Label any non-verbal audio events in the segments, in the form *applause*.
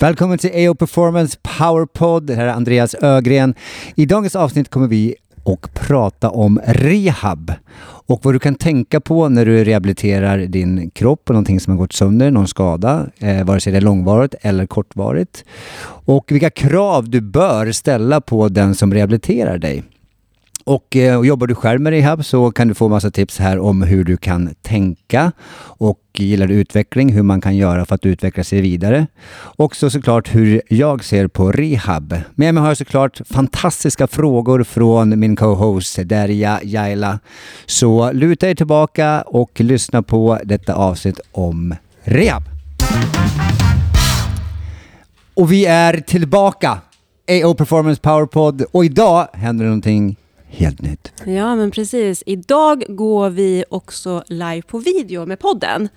Välkommen till AO Performance Powerpod. Det här är Andreas Ögren. I dagens avsnitt kommer vi att prata om rehab och vad du kan tänka på när du rehabiliterar din kropp och någonting som har gått sönder, någon skada, eh, vare sig det är långvarigt eller kortvarigt. Och vilka krav du bör ställa på den som rehabiliterar dig. Och, och jobbar du själv med rehab så kan du få massa tips här om hur du kan tänka och gillar du utveckling, hur man kan göra för att utveckla sig vidare. Också såklart hur jag ser på rehab. Med mig har jag såklart fantastiska frågor från min co-host Derja Jaila. Så luta er tillbaka och lyssna på detta avsnitt om rehab. Och vi är tillbaka! AO Performance Powerpod och idag händer det någonting helt nytt. Ja, men precis. Idag går vi också live på video med podden.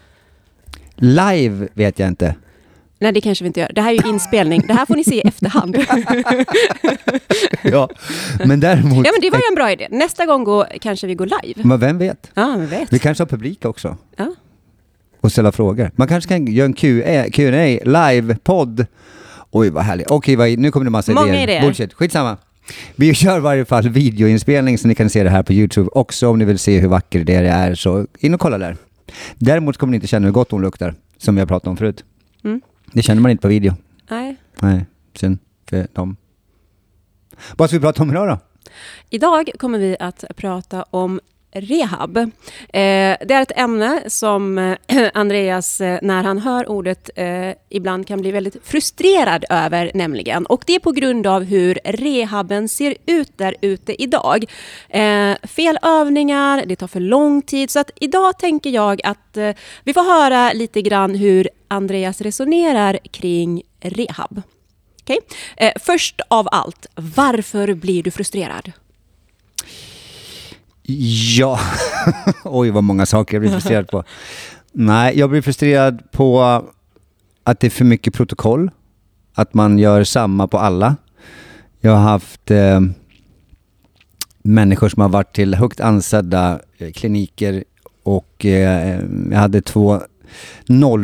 Live vet jag inte. Nej, det kanske vi inte gör. Det här är ju inspelning. Det här får ni se i efterhand. *laughs* ja, men däremot... Ja, men det var ju en bra idé. Nästa gång går, kanske vi går live. Men vem vet? Ja, vem vet. Vi kanske har publik också. Ja. Och ställa frågor. Man kanske kan göra en Q&A Q&A live-podd. Oj, vad härligt. Okej, vad, nu kommer det massa Många idéer. idéer. Bullshit, skitsamma. Vi kör i varje fall videoinspelning så ni kan se det här på Youtube också om ni vill se hur vacker det är. Så in och kolla där. Däremot kommer ni inte känna hur gott hon luktar, som vi har pratat om förut. Mm. Det känner man inte på video. Nej. Nej, synd för dem. Vad ska vi prata om idag då? Idag kommer vi att prata om rehab. Eh, det är ett ämne som eh, *clears throat* Andreas, eh, när han hör ordet, eh, ibland kan bli väldigt frustrerad över nämligen. Och det är på grund av hur rehaben ser ut där ute idag. Eh, fel övningar, det tar för lång tid. Så att idag tänker jag att eh, vi får höra lite grann hur Andreas resonerar kring rehab. Okay? Först av allt, varför blir du frustrerad? Ja, *laughs* oj vad många saker jag blir frustrerad på. Nej, jag blir frustrerad på att det är för mycket protokoll. Att man gör samma på alla. Jag har haft eh, människor som har varit till högt ansedda eh, kliniker och eh, jag hade två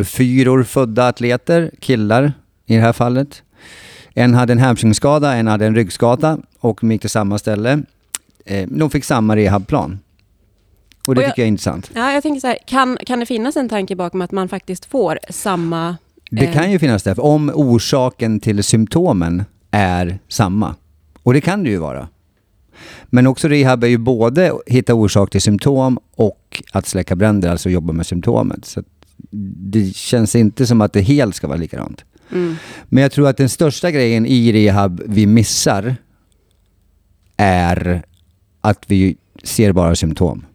04 födda atleter, killar i det här fallet. En hade en hamstringskada, en hade en ryggskada och de gick till samma ställe. Eh, de fick samma rehabplan. Och det Och jag- tycker jag är intressant. Ja, jag tänker så här, kan, kan det finnas en tanke bakom att man faktiskt får samma... Det eh, kan ju finnas det, om orsaken till symptomen är samma. Och det kan det ju vara. Men också rehab är ju både att hitta orsak till symptom och att släcka bränder, alltså jobba med symptomet. Så det känns inte som att det helt ska vara likadant. Mm. Men jag tror att den största grejen i rehab vi missar är att vi ser bara symptom.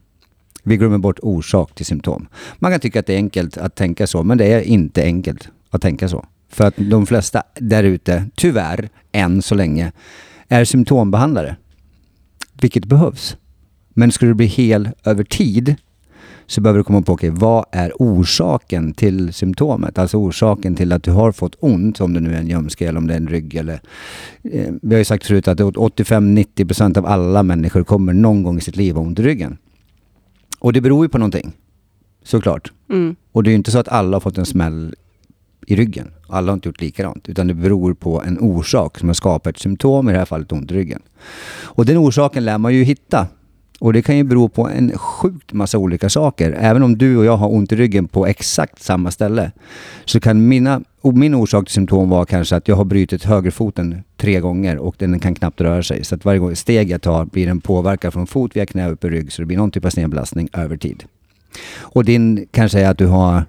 Vi glömmer bort orsak till symptom. Man kan tycka att det är enkelt att tänka så, men det är inte enkelt att tänka så. För att de flesta där ute, tyvärr, än så länge, är symptombehandlare. Vilket behövs. Men ska du bli hel över tid så behöver du komma på, okej, vad är orsaken till symptomet? Alltså orsaken till att du har fått ont, om det nu är en ljumske eller om det är en rygg eller... Eh, vi har ju sagt förut att 85-90% av alla människor kommer någon gång i sitt liv ha ont i ryggen. Och det beror ju på någonting, såklart. Mm. Och det är ju inte så att alla har fått en smäll i ryggen. Alla har inte gjort likadant. Utan det beror på en orsak som har skapat ett symptom, i det här fallet ont i ryggen. Och den orsaken lär man ju hitta. Och det kan ju bero på en sjukt massa olika saker. Även om du och jag har ont i ryggen på exakt samma ställe. Så kan mina, min orsak till symptom vara kanske att jag har brutit högerfoten tre gånger och den kan knappt röra sig. Så att varje gång steg jag tar blir den påverkad från fot via knä upp i rygg. Så det blir någon typ av snedbelastning över tid. Och din kanske är att du har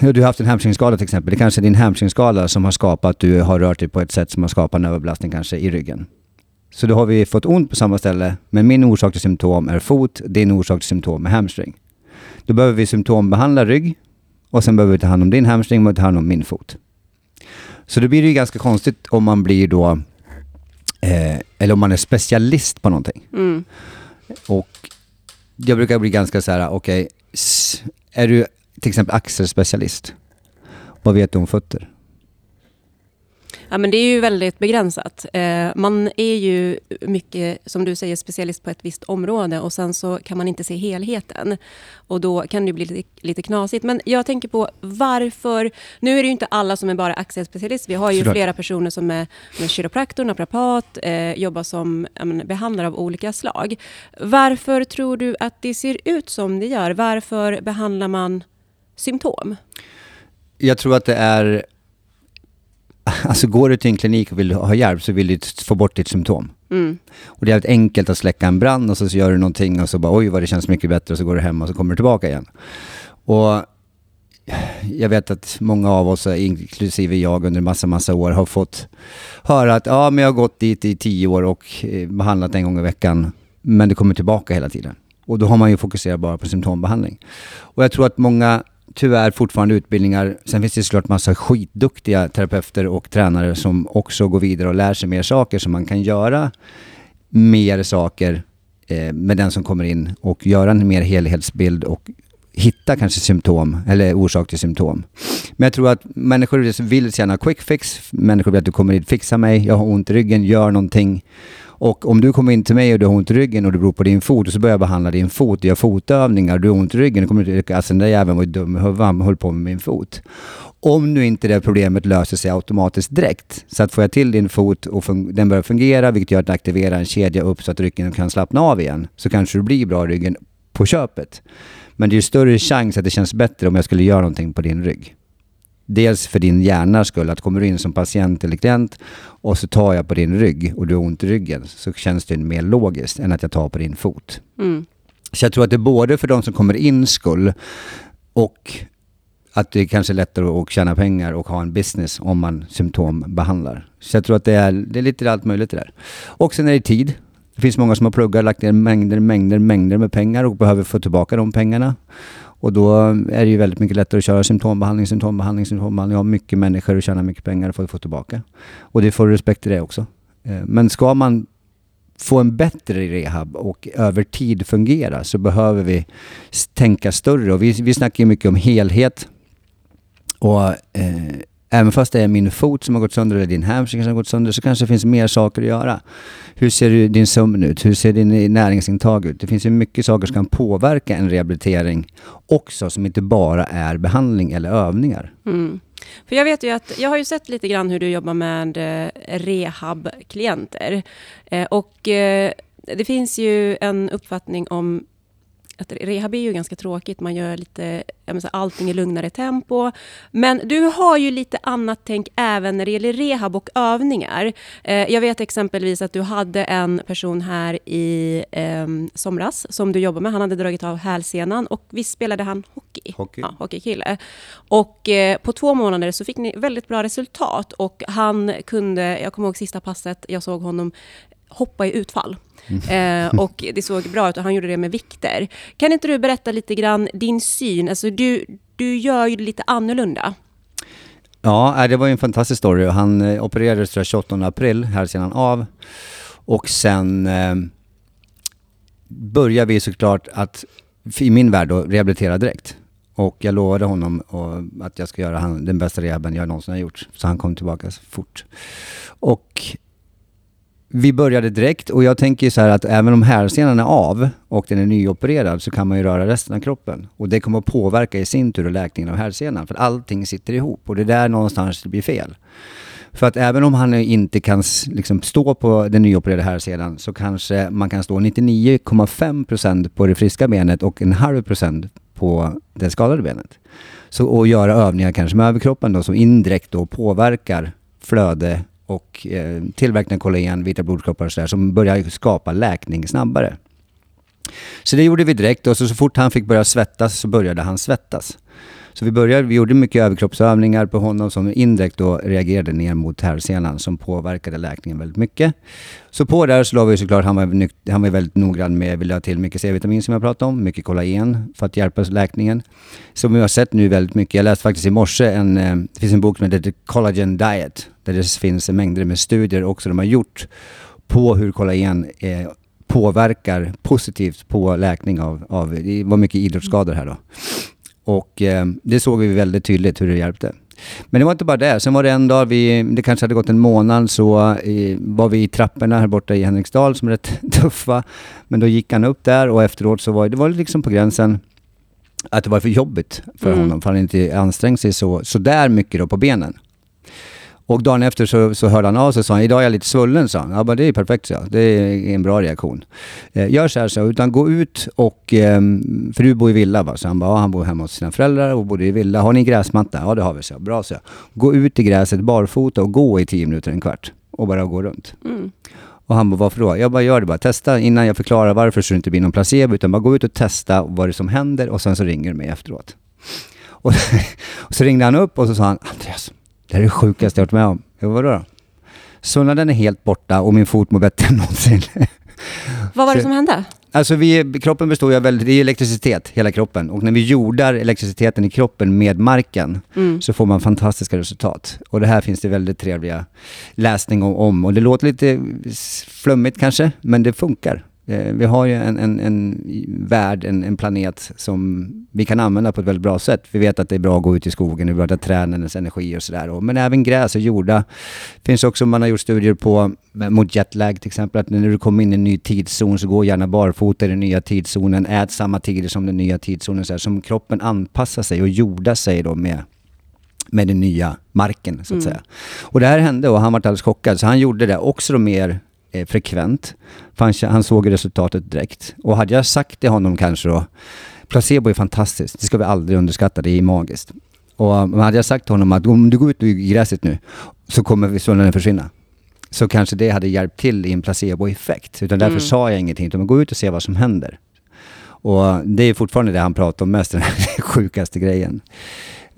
Du har haft en hamstringskada till exempel. Det kanske är din hamstringskada som har skapat att du har rört dig på ett sätt som har skapat en överbelastning kanske i ryggen. Så då har vi fått ont på samma ställe, men min orsak till symptom är fot, din orsak till symptom är hamstring. Då behöver vi symptombehandla rygg och sen behöver vi ta hand om din hamstring och ta hand om min fot. Så då blir det ju ganska konstigt om man blir då, eh, eller om man är specialist på någonting. Mm. Och jag brukar bli ganska så här, okej, s- är du till exempel axelspecialist? Vad vet du om fötter? Ja, men det är ju väldigt begränsat. Eh, man är ju mycket, som du säger, specialist på ett visst område och sen så kan man inte se helheten. Och då kan det bli lite, lite knasigt. Men jag tänker på varför... Nu är det ju inte alla som är bara axelspecialist. Vi har ju Såklart. flera personer som är med kiropraktor, naprapat, eh, jobbar som ja, men, behandlare av olika slag. Varför tror du att det ser ut som det gör? Varför behandlar man symptom? Jag tror att det är... Alltså går du till en klinik och vill ha hjälp så vill du få bort ditt symptom. Mm. Och det är väldigt enkelt att släcka en brand och så gör du någonting och så bara oj vad det känns mycket bättre och så går du hem och så kommer du tillbaka igen. Och jag vet att många av oss, inklusive jag under massa, massa år, har fått höra att ja, men jag har gått dit i tio år och eh, behandlat en gång i veckan, men det kommer tillbaka hela tiden. Och då har man ju fokuserat bara på symptombehandling. Och jag tror att många, tyvärr fortfarande utbildningar, sen finns det såklart massa skitduktiga terapeuter och tränare som också går vidare och lär sig mer saker så man kan göra mer saker eh, med den som kommer in och göra en mer helhetsbild och hitta kanske symptom eller orsak till symptom. Men jag tror att människor vill gärna quick fix. Människor vill att du kommer in, fixa mig, jag har ont i ryggen, gör någonting. Och om du kommer in till mig och du har ont i ryggen och det beror på din fot och så börjar jag behandla din fot, gör fotövningar, och du har ont i ryggen, kommer du alltså den där jäveln var ju dum i huvudet, han höll på med min fot. Om nu inte det problemet löser sig automatiskt direkt, så att får jag till din fot och den börjar fungera, vilket gör att den aktiverar en kedja upp så att ryggen kan slappna av igen, så kanske du blir bra i ryggen på köpet. Men det är ju större chans att det känns bättre om jag skulle göra någonting på din rygg. Dels för din hjärnas skull, att kommer du in som patient eller klient och så tar jag på din rygg och du har ont i ryggen så känns det mer logiskt än att jag tar på din fot. Mm. Så jag tror att det är både för de som kommer in skull och att det kanske är lättare att tjäna pengar och ha en business om man symptombehandlar. Så jag tror att det är, det är lite allt möjligt det där. Och sen är det tid. Det finns många som har pluggat, lagt ner mängder, mängder, mängder med pengar och behöver få tillbaka de pengarna. Och då är det ju väldigt mycket lättare att köra symptombehandling, symptombehandling, symptombehandling. har mycket människor och tjäna mycket pengar för att få tillbaka. Och det får du respekt till det också. Eh, men ska man få en bättre rehab och över tid fungera så behöver vi tänka större. Och vi, vi snackar ju mycket om helhet. Och eh, även fast det är min fot som har gått sönder eller din hamstring som har gått sönder så kanske det finns mer saker att göra. Hur ser din sömn ut? Hur ser din näringsintag ut? Det finns ju mycket saker som kan påverka en rehabilitering också som inte bara är behandling eller övningar. Mm. För jag vet ju att, jag har ju sett lite grann hur du jobbar med eh, rehabklienter. Eh, och eh, det finns ju en uppfattning om att rehab är ju ganska tråkigt. Man gör lite, menar, allting i lugnare tempo. Men du har ju lite annat tänk även när det gäller rehab och övningar. Eh, jag vet exempelvis att du hade en person här i eh, somras som du jobbar med. Han hade dragit av hälsenan och visst spelade han hockey? Hockey. Ja, hockeykille. Och eh, på två månader så fick ni väldigt bra resultat och han kunde, jag kommer ihåg sista passet, jag såg honom hoppa i utfall. Eh, och det såg bra ut och han gjorde det med vikter. Kan inte du berätta lite grann din syn? Alltså du, du gör ju det lite annorlunda. Ja, äh, det var ju en fantastisk story. Han eh, opererades tror jag, 28 april, här sedan av. Och sen eh, började vi såklart att, i min värld då, rehabilitera direkt. Och jag lovade honom och, att jag ska göra den bästa rehaben jag någonsin har gjort. Så han kom tillbaka fort. Och vi började direkt och jag tänker så här att även om hälsenan är av och den är nyopererad så kan man ju röra resten av kroppen. Och det kommer att påverka i sin tur läkningen av hälsenan för allting sitter ihop och det är där någonstans det blir fel. För att även om han inte kan liksom stå på den nyopererade hälsenan så kanske man kan stå 99,5% på det friska benet och en halv procent på det skadade benet. Så, och göra övningar kanske med överkroppen då som indirekt då påverkar flöde och eh, tillverkning av kollagen, vita blodkroppar och sådär som börjar skapa läkning snabbare. Så det gjorde vi direkt och så, så fort han fick börja svettas så började han svettas. Så vi, började, vi gjorde mycket överkroppsövningar på honom som indirekt då reagerade ner mot herrsenan som påverkade läkningen väldigt mycket. Så på där så la vi såklart, han var, han var väldigt noggrann med, vi la till mycket C-vitamin som jag pratade om, mycket kollagen för att hjälpa läkningen. Som vi har sett nu väldigt mycket, jag läste faktiskt i morse en, eh, det finns en bok som heter The Collagen Diet, där det finns mängder med studier också de har gjort på hur kollagen eh, påverkar positivt på läkning av, av, det var mycket idrottsskador här då. Och eh, det såg vi väldigt tydligt hur det hjälpte. Men det var inte bara det. Sen var det en dag, vi, det kanske hade gått en månad, så eh, var vi i trapporna här borta i Henriksdal som är rätt *laughs* tuffa. Men då gick han upp där och efteråt så var det var liksom på gränsen att det var för jobbigt för Mm. honom, för han inte ansträngt sig så, så där mycket då på benen. Och dagen efter så, så hörde han av sig och sa idag är jag lite svullen, sa han. Ja, men det är perfekt, så. Det är en bra reaktion. Eh, gör så här, så, utan gå ut och, ehm, för du bor i villa va? Så han bara, ja, han bor hemma hos sina föräldrar och bodde i villa. Har ni gräsmatta? Ja, det har vi, så. Bra, så. Gå ut i gräset barfota och gå i tio minuter, en kvart. Och bara gå runt. Mm. Och han bara, varför då? Jag bara, gör det bara. Testa innan jag förklarar varför så det inte blir någon placebo. Utan bara gå ut och testa vad det är som händer och sen så ringer du mig efteråt. Och, *laughs* och så ringde han upp och så sa han, Andreas, det här är det sjukaste jag varit med om. Jag vadå då? Svullnaden är helt borta och min fot mår bättre än någonsin. *laughs* Vad var det Så- som hände? Alltså vi, kroppen består ju av väldigt, det är elektricitet, hela kroppen. Och när vi jordar elektriciteten i kroppen med marken Mm. så får man fantastiska resultat. Och det här finns det väldigt trevliga läsning om. Och det låter lite flummigt kanske, men det funkar. Eh, Vi har ju en, en, en värld, en, en planet som vi kan använda på ett väldigt bra sätt. Vi vet att det är bra att gå ut i skogen, är bra att tränens energi och sådär. Men även gräs och jorda. finns också, man har gjort studier på mot jetlag till exempel, att när du kommer in i en ny tidszon så gå gärna barfota i den nya tidszonen, ät samma tider som den nya tidszonen. Så här, som kroppen anpassar sig och jordar sig då med med den nya marken så att Mm. säga. Och det här hände och han var alldeles chockad. Så han gjorde det också då mer eh, frekvent. Han, han såg resultatet direkt. Och hade jag sagt till honom kanske då, placebo är fantastiskt, det ska vi aldrig underskatta, det är magiskt. Och hade jag sagt till honom att om du går ut i gräset nu så kommer svullnaden försvinna. Så kanske det hade hjälpt till i en placeboeffekt. Utan därför Mm. sa jag ingenting, utan gå ut och se vad som händer. Och det är fortfarande det han pratar om mest, den här *laughs* sjukaste grejen.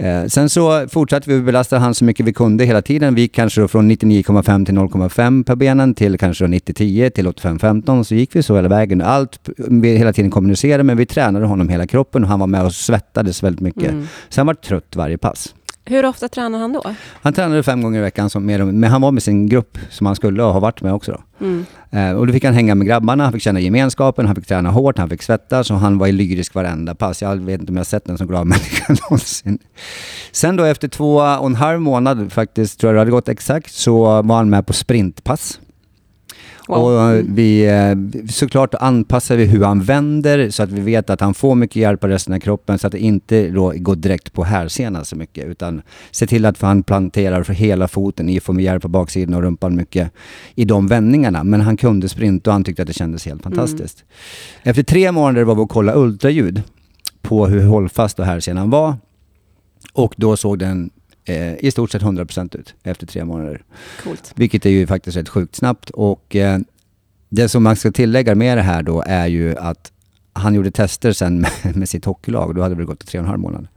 Eh, sen så fortsatte vi belasta han så mycket vi kunde hela tiden. Vi gick kanske då från 99,5 till 0,5 per benen till kanske då 90-10 till 85-15. Så gick vi så hela vägen. Allt, vi hela tiden kommunicerade men vi tränade honom hela kroppen och han var med och svettades väldigt mycket. Mm. Så han var trött varje pass. Hur ofta tränar han då? Han tränade fem gånger i veckan, som men han var med sin grupp som han skulle ha varit med också. Då. Mm. Eh, och då fick han hänga med grabbarna, han fick känna gemenskapen, han fick träna hårt, han fick svettas och han var i lyrisk varenda pass. Jag vet inte om jag sett en så glad *laughs* människa någonsin. Sen då efter två och en halv månad faktiskt, tror jag det hade gått exakt, så var han med på sprintpass. Wow. Och eh, Mm. vi, eh, såklart anpassar vi hur han vänder så att vi vet att han får mycket hjälp av resten av kroppen så att det inte går direkt på hälsenan så mycket utan se till att han planterar för hela foten i får med hjälp av baksidan och rumpan mycket i de vändningarna. Men han kunde sprinta och han tyckte att det kändes helt fantastiskt. Efter tre månader var vi och kollade ultraljud på hur hållfast och hälsenan var och då såg den eh, i stort sett 100% ut efter tre månader. Coolt. Vilket är ju faktiskt rätt sjukt snabbt. Och eh, det som man ska tillägga med det här då är ju att han gjorde tester sen med, *laughs* med sitt hockeylag. Då hade det gått tre och en halv månad.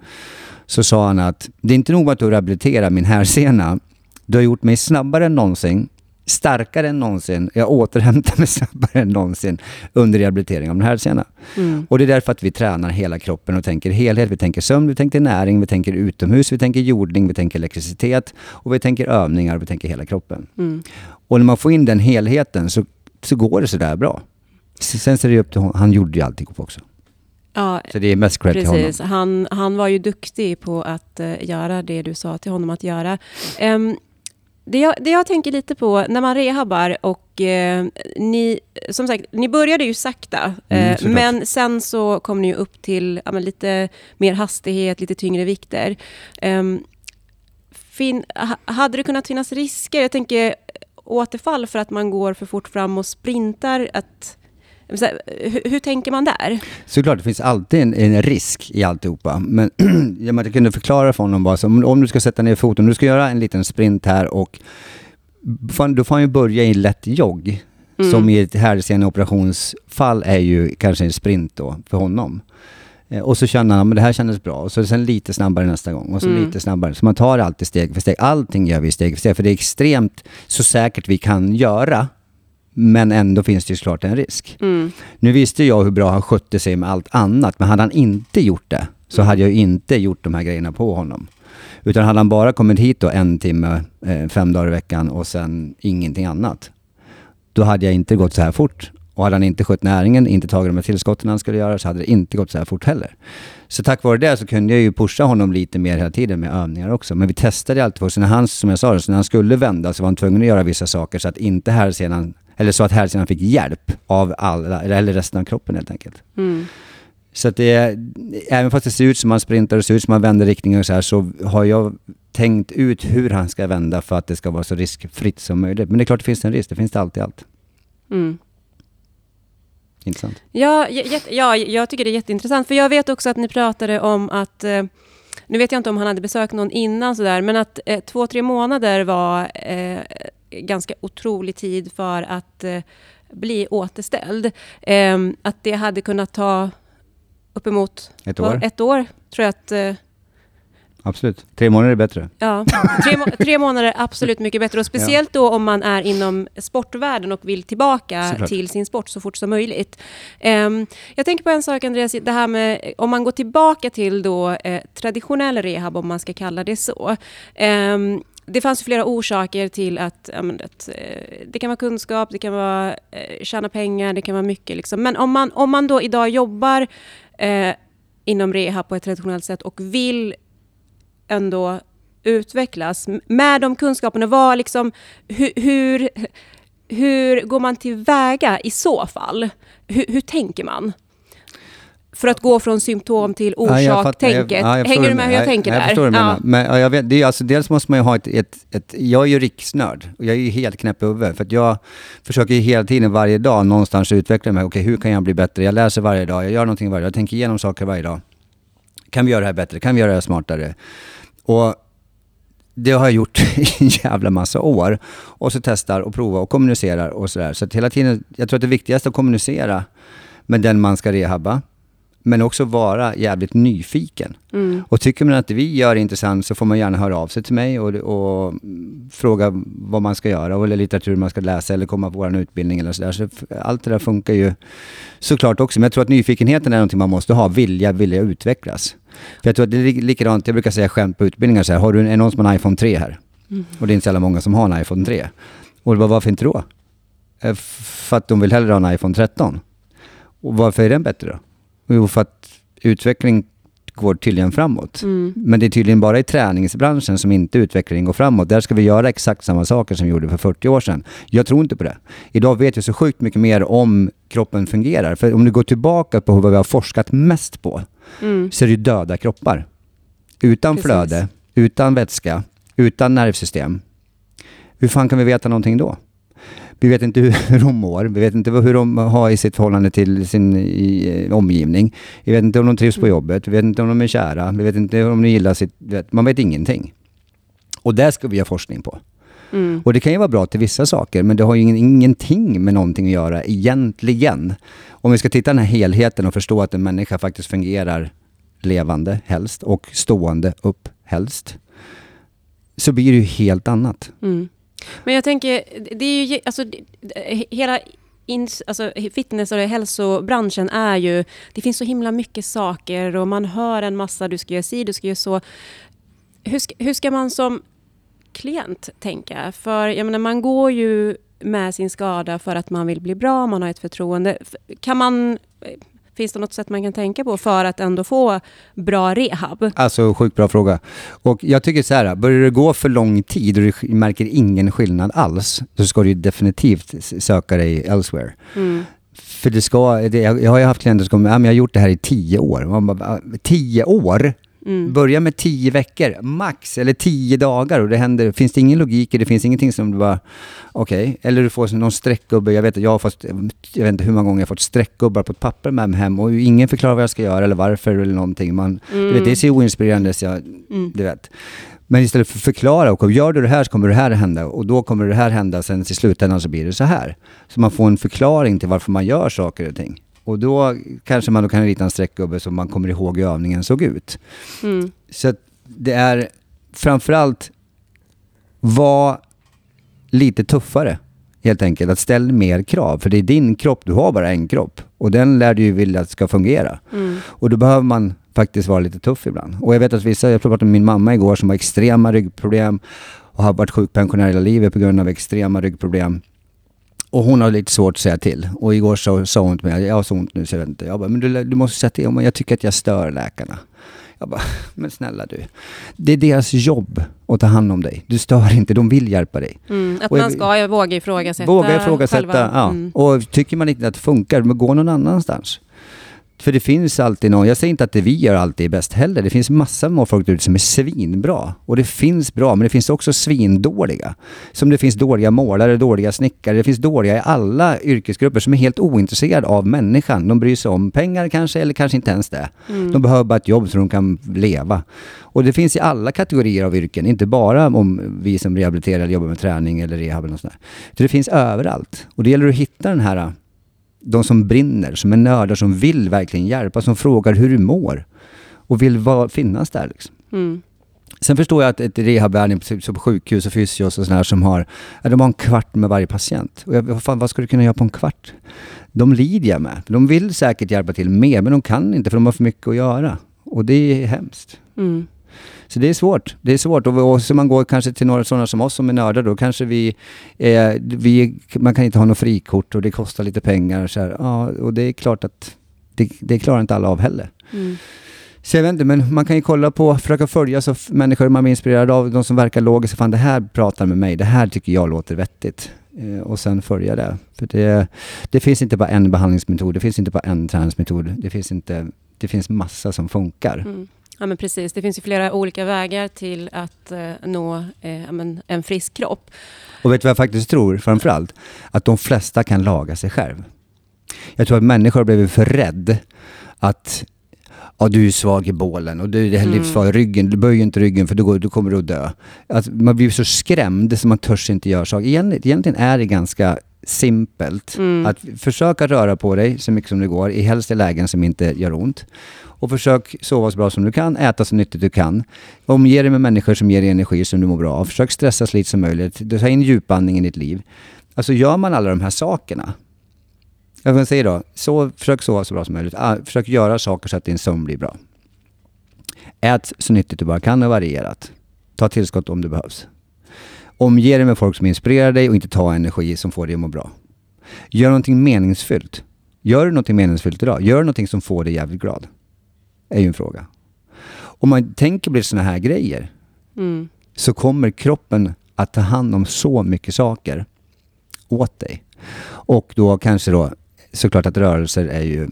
Så sa han att det är inte nog att du rehabiliterar min härsena. Du har gjort mig snabbare än någonsin, starkare än någonsin. Jag återhämtar mig *laughs* snabbare än någonsin under rehabilitering av min härsena. Mm. Och det är därför att vi tränar hela kroppen och tänker helhet. Vi tänker sömn, vi tänker näring, vi tänker utomhus, vi tänker jordning, vi tänker elektricitet och vi tänker övningar vi tänker hela kroppen. Mm. Och när man får in den helheten så, så går det sådär bra. Sen så är det upp till honom. Han gjorde ju alltihop också. Ja, Så det är mest cred till honom. precis. Han, han var ju duktig på att eh, göra det du sa till honom att göra. Em, det, jag, det jag tänker lite på när man rehabbar och eh, ni, som sagt, ni började ju sakta. Mm, eh, såklart. men sen så kom ni upp till ja, lite mer hastighet, lite tyngre vikter. Em, fin, ha, hade det kunnat finnas risker? Jag tänker eh, återfall för att man går för fort fram och sprintar. Att, här, hur, hur tänker man där? Såklart, det finns alltid en, en risk i alltihopa. Men *clears throat* jag, kunde förklara för honom bara, så, om, om du ska sätta ner foten, om du ska göra en liten sprint här och fan, då får han ju börja i lätt jogg. Mm. Som i ett hälseneoperationsfall är ju kanske en sprint då för honom. Eh, Och så känner han att det här kändes bra och så sen lite snabbare nästa gång och så Mm. lite snabbare. Så man tar alltid steg för steg. Allting gör vi steg för steg för det är extremt så säkert vi kan göra. Men ändå finns det ju såklart en risk. Mm. Nu visste jag hur bra han skötte sig med allt annat, men hade han inte gjort det så hade jag inte gjort de här grejerna på honom. Utan hade han bara kommit hit då en timme, eh, fem dagar i veckan och sen ingenting annat. Då hade jag inte gått så här fort Och hade han inte skött näringen, inte tagit de här tillskotten han skulle göra, så hade det inte gått så här fort heller. Så tack vare det så kunde jag ju pusha honom lite mer hela tiden med övningar också. Men vi testade alltid på, så när han, som jag sa, så när han skulle vända så var han tvungen att göra vissa saker så att inte hälsenan, eller så att hälsenan fick hjälp av alla, eller resten av kroppen helt enkelt. Mm. Så att det är, även fast det ser ut som man sprintar och ser ut som man vänder riktning och så här, så har jag tänkt ut hur han ska vända för att det ska vara så riskfritt som möjligt. Men det är klart det finns en risk, det finns det alltid allt. Mm. Intressant. Ja, ja, jag tycker det är jätteintressant. För jag vet också att ni pratade om att, eh, nu vet jag inte om han hade besökt någon innan sådär, men att eh, två, tre månader var eh, ganska otrolig tid för att eh, bli återställd. Eh, att det hade kunnat ta uppemot Ett år? ett år, tror jag att eh, Absolut. Tre månader är bättre. Ja, tre, må- tre månader är absolut mycket bättre. Och speciellt då om man är inom sportvärlden och vill tillbaka Såklart. till sin sport så fort som möjligt. Ehm, jag tänker på en sak Andreas, det här med om man går tillbaka till då eh, traditionell rehab, om man ska kalla det så. Ehm, det fanns flera orsaker till att, men det, eh, det kan vara kunskap, det kan vara eh, tjäna pengar, det kan vara mycket. Liksom. Men om man, om man då idag jobbar eh, inom rehab på ett traditionellt sätt och vill ändå utvecklas med de kunskaperna. Vad liksom, hur, hur, hur går man tillväga i så fall? Hur, hur tänker man? För att gå från symptom till jag. Jag- orsak-tänket. ja, jag Hänger du med hur jag menar. tänker jag, där? Jag förstår Ja. Men ja, jag vet, det är alltså, dels måste man ju ha ett, ett, ett... Jag är ju riksnörd och jag är ju helt knäpp i huvudet. För att jag försöker ju hela tiden, varje dag, någonstans utveckla mig. Okej, hur kan jag bli bättre? Jag läser varje dag, jag gör någonting varje dag. Jag tänker igenom saker varje dag. Kan vi göra det här bättre? Kan vi göra det här smartare? Och det har jag gjort *laughs* i en jävla massa år. Och så testar och provar och kommunicerar och sådär. Så att hela tiden, jag tror att det viktigaste är att kommunicera med den man ska rehabba. Men också vara jävligt nyfiken. Mm. Och tycker man att det vi gör är intressant så får man gärna höra av sig till mig och, och mm, fråga vad man ska göra eller litteratur man ska läsa eller komma på vår utbildning eller sådär. Så allt det där funkar ju såklart också. Men jag tror att nyfikenheten är någonting man måste ha, vilja, vilja utvecklas. För jag tror att det är li- likadant, jag brukar säga skämt på utbildningar så här, har du en, är någon som har en iPhone 3 här? Och det är inte så jävla många som har en iPhone 3. Och bara, varför inte då? Eh, För att de vill hellre ha en iPhone 13. Och varför är den bättre då? Jo, för att utveckling går tydligen framåt. Mm. Men det är tydligen bara i träningsbranschen som inte utvecklingen går framåt. Där ska vi göra exakt samma saker som vi gjorde för 40 år sedan. Jag tror inte på det. Idag vet jag så sjukt mycket mer om kroppen fungerar. För om du går tillbaka på vad vi har forskat mest på, Mm. så är det ju döda kroppar. Utan Precis. flöde, utan vätska, utan nervsystem. Hur fan kan vi veta någonting då? Vi vet inte hur de mår, vi vet inte hur de har i sitt förhållande till sin i, eh, omgivning. Vi vet inte om de trivs på jobbet, vi vet inte om de är kära, vi vet inte om de gillar sitt... vet- Man vet ingenting. Och där ska vi ha forskning på. Mm. Och det kan ju vara bra till vissa saker, men det har ju ingen, ingenting med någonting att göra egentligen. Om vi ska titta den här helheten och förstå att en människa faktiskt fungerar levande helst och stående upp helst, så blir det ju helt annat. Mm. Men jag tänker, det är ju, alltså, hela ins, alltså, fitness och hälsobranschen är ju, det finns så himla mycket saker och man hör en massa, du ska göra si, du ska göra så. Hur ska, hur ska man som klient tänka? För jag menar, man går ju med sin skada för att man vill bli bra, man har ett förtroende. Kan man, eh, finns det något sätt man kan tänka på för att ändå få bra rehab? Alltså sjukt bra fråga. Och jag tycker så här, börjar det gå för lång tid och du märker ingen skillnad alls, så ska du definitivt söka dig elsewhere. Mm. För det ska, det, jag, jag har ju haft klienter som kommer, ja, men jag har gjort det här i tio år. Man bara, "Va, tio år? Mm. Börja med tio veckor, max, eller tio dagar och det händer, finns det ingen logik i det, finns ingenting som du bara, okej, eller du får någon streckgubbe, jag vet jag har fått, jag vet inte hur många gånger jag har fått streckgubbar på ett papper med mig hem och ingen förklarar vad jag ska göra eller varför eller någonting. Man, du vet, det ser oinspirerande ut, jag, Mm. du vet. Men istället för att förklara, och gör du det här så kommer det här hända och då kommer det här hända, sen till slutändan så blir det så här. Så man får en förklaring till varför man gör saker och ting. Och då kanske man då kan rita en streckgubbe så man kommer ihåg hur övningen såg ut. Mm. Så det är framförallt var lite tuffare helt enkelt. Att ställa mer krav. För det är din kropp, du har bara en kropp. Och den lär du ju vilja att ska fungera. Mm. Och då behöver man faktiskt vara lite tuff ibland. Och jag vet att vissa, jag pratade med min mamma igår som har extrema ryggproblem och har varit sjukpensionär hela livet på grund av extrema ryggproblem. Och hon har lite svårt att säga till. Och igår sa, sa hon till mig, jag har så ont nu så jag vet inte. Jag bara, men du, du måste säga till. Men jag tycker att jag stör läkarna. Jag bara, *laughs* men snälla du. Det är deras jobb att ta hand om dig. Du stör inte, de vill hjälpa dig. Mm, att Och jag- man ska våga ifrågasätta Våga ifrågasätta, själva- ja. Mm. Och tycker man inte att det funkar, men gå någon annanstans. För det finns alltid någon, jag säger inte att det vi gör alltid är bäst heller. Det finns massor med folk ute som är svinbra. Och det finns bra, men det finns också svindåliga. Som det finns dåliga målare, dåliga snickare. Det finns dåliga i alla yrkesgrupper som är helt ointresserade av människan. De bryr sig om pengar kanske, eller kanske inte ens det. De behöver bara ett jobb så de kan leva. Och det finns i alla kategorier av yrken, inte bara om vi som rehabiliterar eller jobbar med träning eller rehab eller något sånt där. Så det finns överallt. Och det gäller att hitta den här de som brinner, som är nördar, som vill verkligen hjälpa, som frågar hur du mår. Och vill vara, finnas där liksom. Mm. Sen förstår jag att ett rehabbehandling på, på sjukhus och fysios och sådär som har, de har en kvart med varje patient. Och jag, vad, fan, vad ska du kunna göra på en kvart? De lider jag med. De vill säkert hjälpa till mer, men de kan inte för de har för mycket att göra. Och det är hemskt. Mm. Så det är svårt. Det är svårt. Och, och så man går kanske till några sådana som oss som är nördar, då kanske vi, eh, vi... Man kan inte ha något frikort och det kostar lite pengar. Så här. Ja, och det är klart att det, det klarar inte alla av heller. Mm. Så jag vet inte, men man kan ju kolla på, försöka följa så människor man blir inspirerad av, de som verkar logiska. Fan, det här pratar med mig. Det här tycker jag låter vettigt. Eh, och sen följa det. För det, det finns inte bara en behandlingsmetod. Det finns inte bara en träningsmetod. Det finns inte... Det finns massa som funkar. Mm. Ja, men precis. Det finns ju flera olika vägar till att eh, nå eh, en frisk kropp. Och vet du vad jag faktiskt tror framförallt? Att de flesta kan laga sig själv. Jag tror att människor har blivit för rädd att ja, du är svag i bålen och du är Mm. livsfarliga ryggen, du böjer inte ryggen för då, går, då kommer du att dö. Att man blir så skrämd så man törs inte göra saker. Egentligen, egentligen är det ganska simpelt. Mm. Att försöka röra på dig så mycket som det går, i helst i lägen som inte gör ont. Och försök sova så bra som du kan, äta så nyttigt du kan. Omge dig med människor som ger dig energi som du mår bra av. Försök stressa så lite som möjligt. Ta in djupandning i ditt liv. Alltså gör man alla de här sakerna. Jag kan säga då, sov, försök sova så bra som möjligt. Ah, försök göra saker så att din sömn blir bra. Ät så nyttigt du bara kan och varierat. Ta tillskott om det behövs. Omge dig med folk som inspirerar dig och inte ta energi som får dig att må bra. Gör någonting meningsfyllt. Gör du någonting meningsfyllt idag? Gör någonting som får dig jävligt glad. Är ju en fråga. Om man tänker på sådana här grejer Mm. så kommer kroppen att ta hand om så mycket saker åt dig. Och då kanske då, såklart att rörelser är ju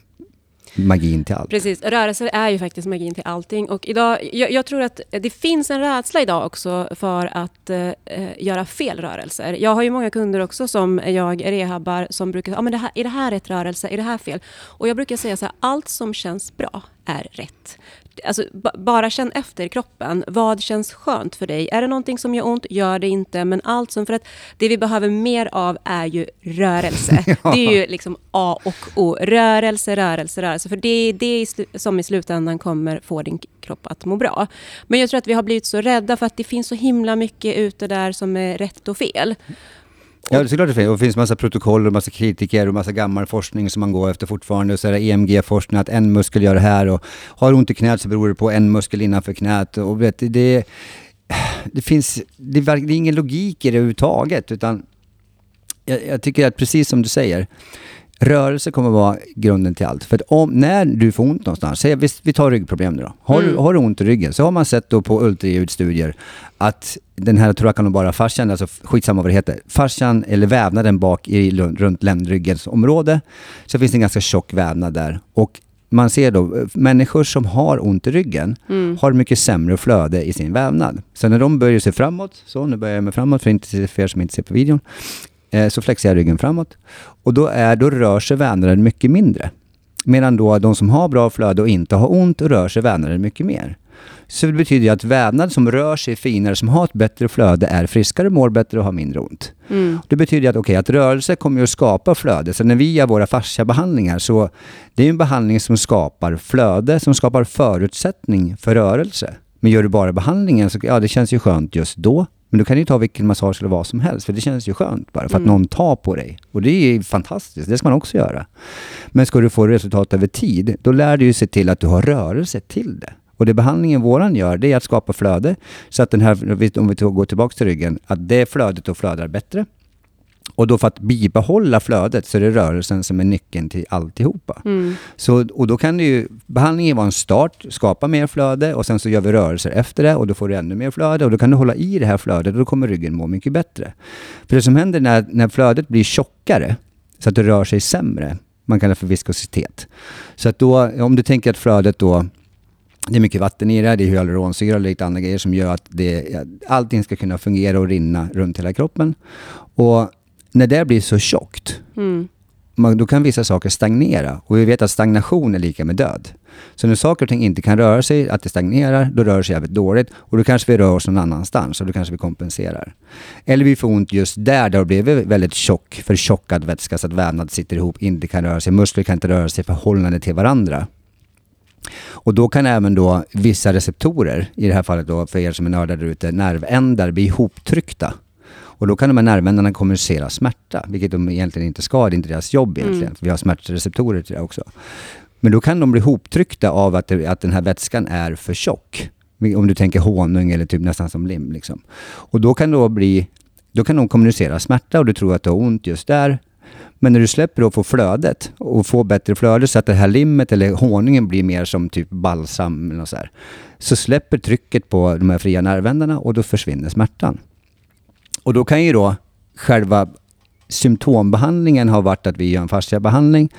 magin till allt. Precis, rörelser är ju faktiskt magin till allting. Och idag, jag, jag tror att det finns en rädsla idag också för att eh, göra fel rörelser. Jag har ju många kunder också som jag rehabbar som brukar säga, ah, men det här, är det här rätt rörelse? Är det här fel? Och jag brukar säga så här, allt som känns bra är rätt. Alltså, ba- bara känn efter i kroppen. Vad känns skönt för dig? Är det någonting som gör ont? Gör det inte. Men allt som... För att det vi behöver mer av är ju rörelse. *laughs* Det är ju liksom A och O. Rörelse, rörelse, rörelse. För det är det som i slutändan kommer få din kropp att må bra. Men jag tror att vi har blivit så rädda för att det finns så himla mycket ute där som är rätt och fel. Ja, det är såklart det finns. Och det finns massa protokoll och massa kritiker och massa gammal forskning som man går efter fortfarande. Och så är det EMG-forskning, att en muskel gör det här och har ont i knät så beror det på en muskel innanför knät. Och vet, det, det finns, det är, det är ingen logik i det överhuvudtaget. Utan jag, jag tycker att precis som du säger, rörelse kommer vara grunden till allt. För att om, när du får ont någonstans, säg, vi, vi tar ryggproblem nu då. Har, Mm. har du ont i ryggen så har man sett då på ultraljudsstudier att den här thoracanobara fascian, alltså skitsamma vad det heter, fascian eller vävnaden bak i, runt ländryggens område, så finns det en ganska tjock vävnad där. Och man ser då, människor som har ont i ryggen Mm. har mycket sämre flöde i sin vävnad. Så när de böjer sig framåt, så nu böjer jag mig framåt för, inte, för er som inte ser på videon, eh, så flexar jag ryggen framåt. Och då, är, då rör sig vävnaden mycket mindre. Medan då de som har bra flöde och inte har ont rör sig vävnaden mycket mer. Så det betyder att vävnad som rör sig finare, som har ett bättre flöde, är friskare, mår bättre och har mindre ont. Mm. Det betyder att, okej, att rörelse kommer att skapa flöde. Så när vi gör våra fasciabehandlingar så det är en behandling som skapar flöde, som skapar förutsättning för rörelse. Men gör du bara behandlingen så ja, det känns ju skönt just då. Men du kan ju ta vilken massage eller vad som helst, för det känns ju skönt bara för att Mm. någon tar på dig. Och det är fantastiskt, det ska man också göra. Men ska du få resultat över tid, då lär du ju se till att du har rörelse till det. Och det behandlingen våran gör, det är att skapa flöde. Så att den här, om vi går tillbaka till ryggen, att det flödet då flödar bättre. Och då för att bibehålla flödet så är det rörelsen som är nyckeln till alltihopa. Mm. Så, och då kan det ju, behandlingen vara en start, skapa mer flöde och sen så gör vi rörelser efter det och då får du ännu mer flöde och då kan du hålla i det här flödet och då kommer ryggen må mycket bättre. För det som händer när, när flödet blir tjockare, så att det rör sig sämre, man kallar det för viskositet. Så att då, om du tänker att flödet då det är mycket vatten i det, det är hyaluronsyra och lite andra grejer som gör att det, allting ska kunna fungera och rinna runt hela kroppen. Och när det blir så tjockt, Mm. man, då kan vissa saker stagnera. Och vi vet att stagnation är lika med död. Så när saker och ting inte kan röra sig, att det stagnerar, då rör det sig jävligt dåligt. Och då kanske vi rör oss någon annanstans och då kanske vi kompenserar. Eller vi får ont just där, där det blivit väldigt tjock, förtjockad vätska så att vävnad sitter ihop, inte kan röra sig. Muskler kan inte röra sig i förhållande till varandra. Och då kan även då vissa receptorer, i det här fallet då för er som är nördar där ute, nervändar bli ihoptryckta. Och då kan de här nervändarna kommunicera smärta, vilket de egentligen inte ska, det är inte deras jobb egentligen. Mm. Vi har smärtreceptorer till det också. Men då kan de bli ihoptryckta av att, det, att den här vätskan är för tjock. Om du tänker honung eller typ nästan som lim. Liksom. Och då kan, då, bli, då kan de kommunicera smärta och du tror att du har ont just där. Men när du släpper och får flödet och får bättre flöde så att det här limmet eller honungen blir mer som typ balsam eller så, här, så släpper trycket på de här fria nervändarna och då försvinner smärtan. Och då kan ju då själva symptombehandlingen ha varit att vi gör en fasciabehandling.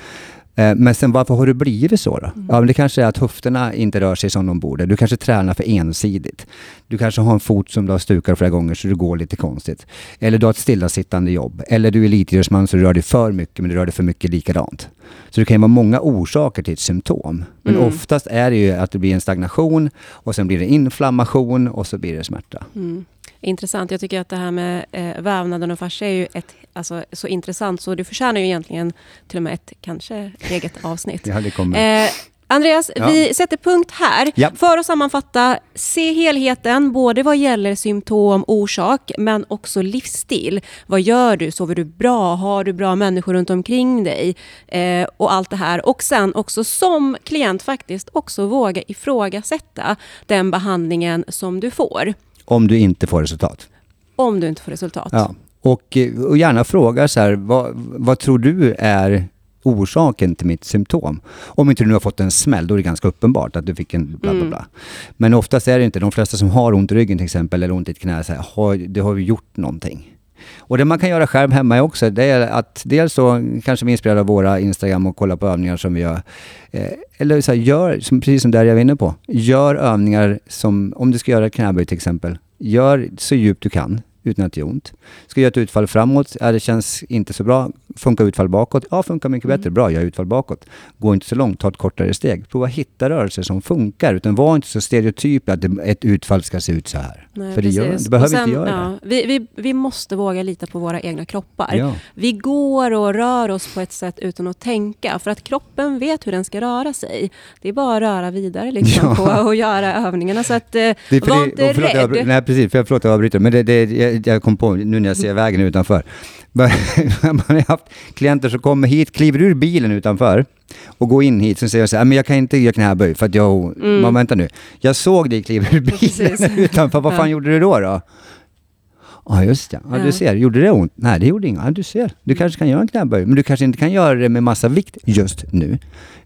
Eh, Men sen varför har det blivit så då? Ja, men det kanske är att höfterna inte rör sig som de borde. Du kanske tränar för ensidigt. Du kanske har en fot som du har stukat flera gånger så du går lite konstigt. Eller du har ett stillasittande jobb. Eller du är elitidrottsman så du rör dig för mycket men du rör dig för mycket likadant. Så det kan ju vara många orsaker till ett symptom. Men Mm. oftast är det ju att det blir en stagnation och sen blir det inflammation och så blir det smärta. Mm. Intressant. Jag tycker att det här med eh, vävnaden och fascia är ju ett, alltså, så intressant så det förtjänar ju egentligen till och med ett kanske eget avsnitt. *laughs* Ja, det kommer. Eh, Andreas, Ja. vi sätter punkt här. Ja. För att sammanfatta, se helheten både vad gäller symptom, orsak, men också livsstil. Vad gör du? Sover du bra? Har du bra människor runt omkring dig? Eh, och allt det här. Och sen också som klient faktiskt också våga ifrågasätta den behandlingen som du får. Om du inte får resultat. Om du inte får resultat. Ja. Och, eh, och gärna fråga så här, vad, vad tror du är orsaken till mitt symptom? Om inte du nu har fått en smäll, då är det ganska uppenbart att du fick en bla bla Mm. bla. Men oftast är det inte, de flesta som har ont i ryggen till exempel, eller ont i ett knä, så här, har, det har ju gjort någonting. Och det man kan göra själv hemma är också, det är att dels så kanske vi inspirerad av våra Instagram och kolla på övningar som vi gör. Eh, eller så här, gör, som, precis som där jag var inne på, gör övningar som, om du ska göra ett knäböj till exempel, gör så djupt du kan utan att det gör ont. Ska jag göra ett utfall framåt, ja, det känns inte så bra. Funkar utfall bakåt? Ja, funkar mycket bättre. Bra, jag gör utfall bakåt. Gå inte så långt, ta ett kortare steg. Prova hitta rörelser som funkar, utan var inte så stereotyp att det- ett utfall ska se ut så här. Nej, För det, gör, det behöver sen, inte göra ja, vi, vi, vi måste våga lita på våra egna kroppar. det. Ja. Vi går och rör oss på ett sätt utan att tänka, för att kroppen vet hur den ska röra sig. Det är bara att röra vidare liksom, Ja. på och göra övningarna. Så att, eh, Det är för var det- inte och förlåt, jag, rädd. nej precis, för jag, förlåt jag avbryter. Men det, det, jag, jag kom på nu när jag ser vägen utanför. *laughs* Man har haft klienter som kommer hit, kliver ur bilen utanför och går in hit. Sen säger jag så här, "Ah, men jag kan inte göra knäböj för att jag... Mm. Man, vänta nu. Jag såg dig kliva ur bilen Precis. *laughs* utanför. Vad fan Ja. gjorde du då? då? Ja just det, ja, Ja. du ser. Gjorde det ont? Nej det gjorde inget. Ja, du ser. Du kanske kan göra en knäböj, men du kanske inte kan göra det med massa vikt just nu.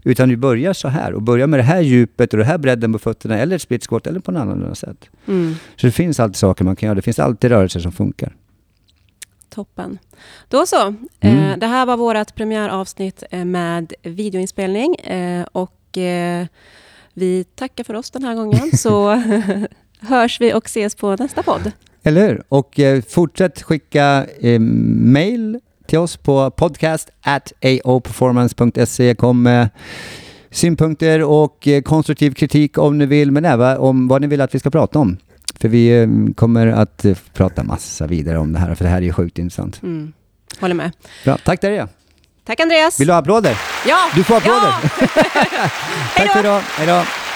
Utan du börjar så här och börjar med det här djupet och den här bredden på fötterna eller split squat eller på något annat sätt. Mm, Så det finns alltid saker man kan göra. Det finns alltid rörelser som funkar. toppen. Då så. Mm. Eh, det här var vårt premiäravsnitt eh, med videoinspelning. Eh, och eh, vi tackar för oss den här gången. Så *laughs* *laughs* hörs vi och ses på nästa podd. Eller hur? Och eh, fortsätt skicka eh, mail till oss på podcast at aoperformance.se. Kom med synpunkter och eh, konstruktiv kritik om ni vill, men även om vad ni vill att vi ska prata om. För vi eh, kommer att eh, prata massa vidare om det här, för det här är ju sjukt intressant. Mm. Håller med. Bra, tack Daria. Tack Andreas! Vill du ha applåder? Ja! Du får applåder. Ja! *laughs* *laughs* Tack för idag. Hej då.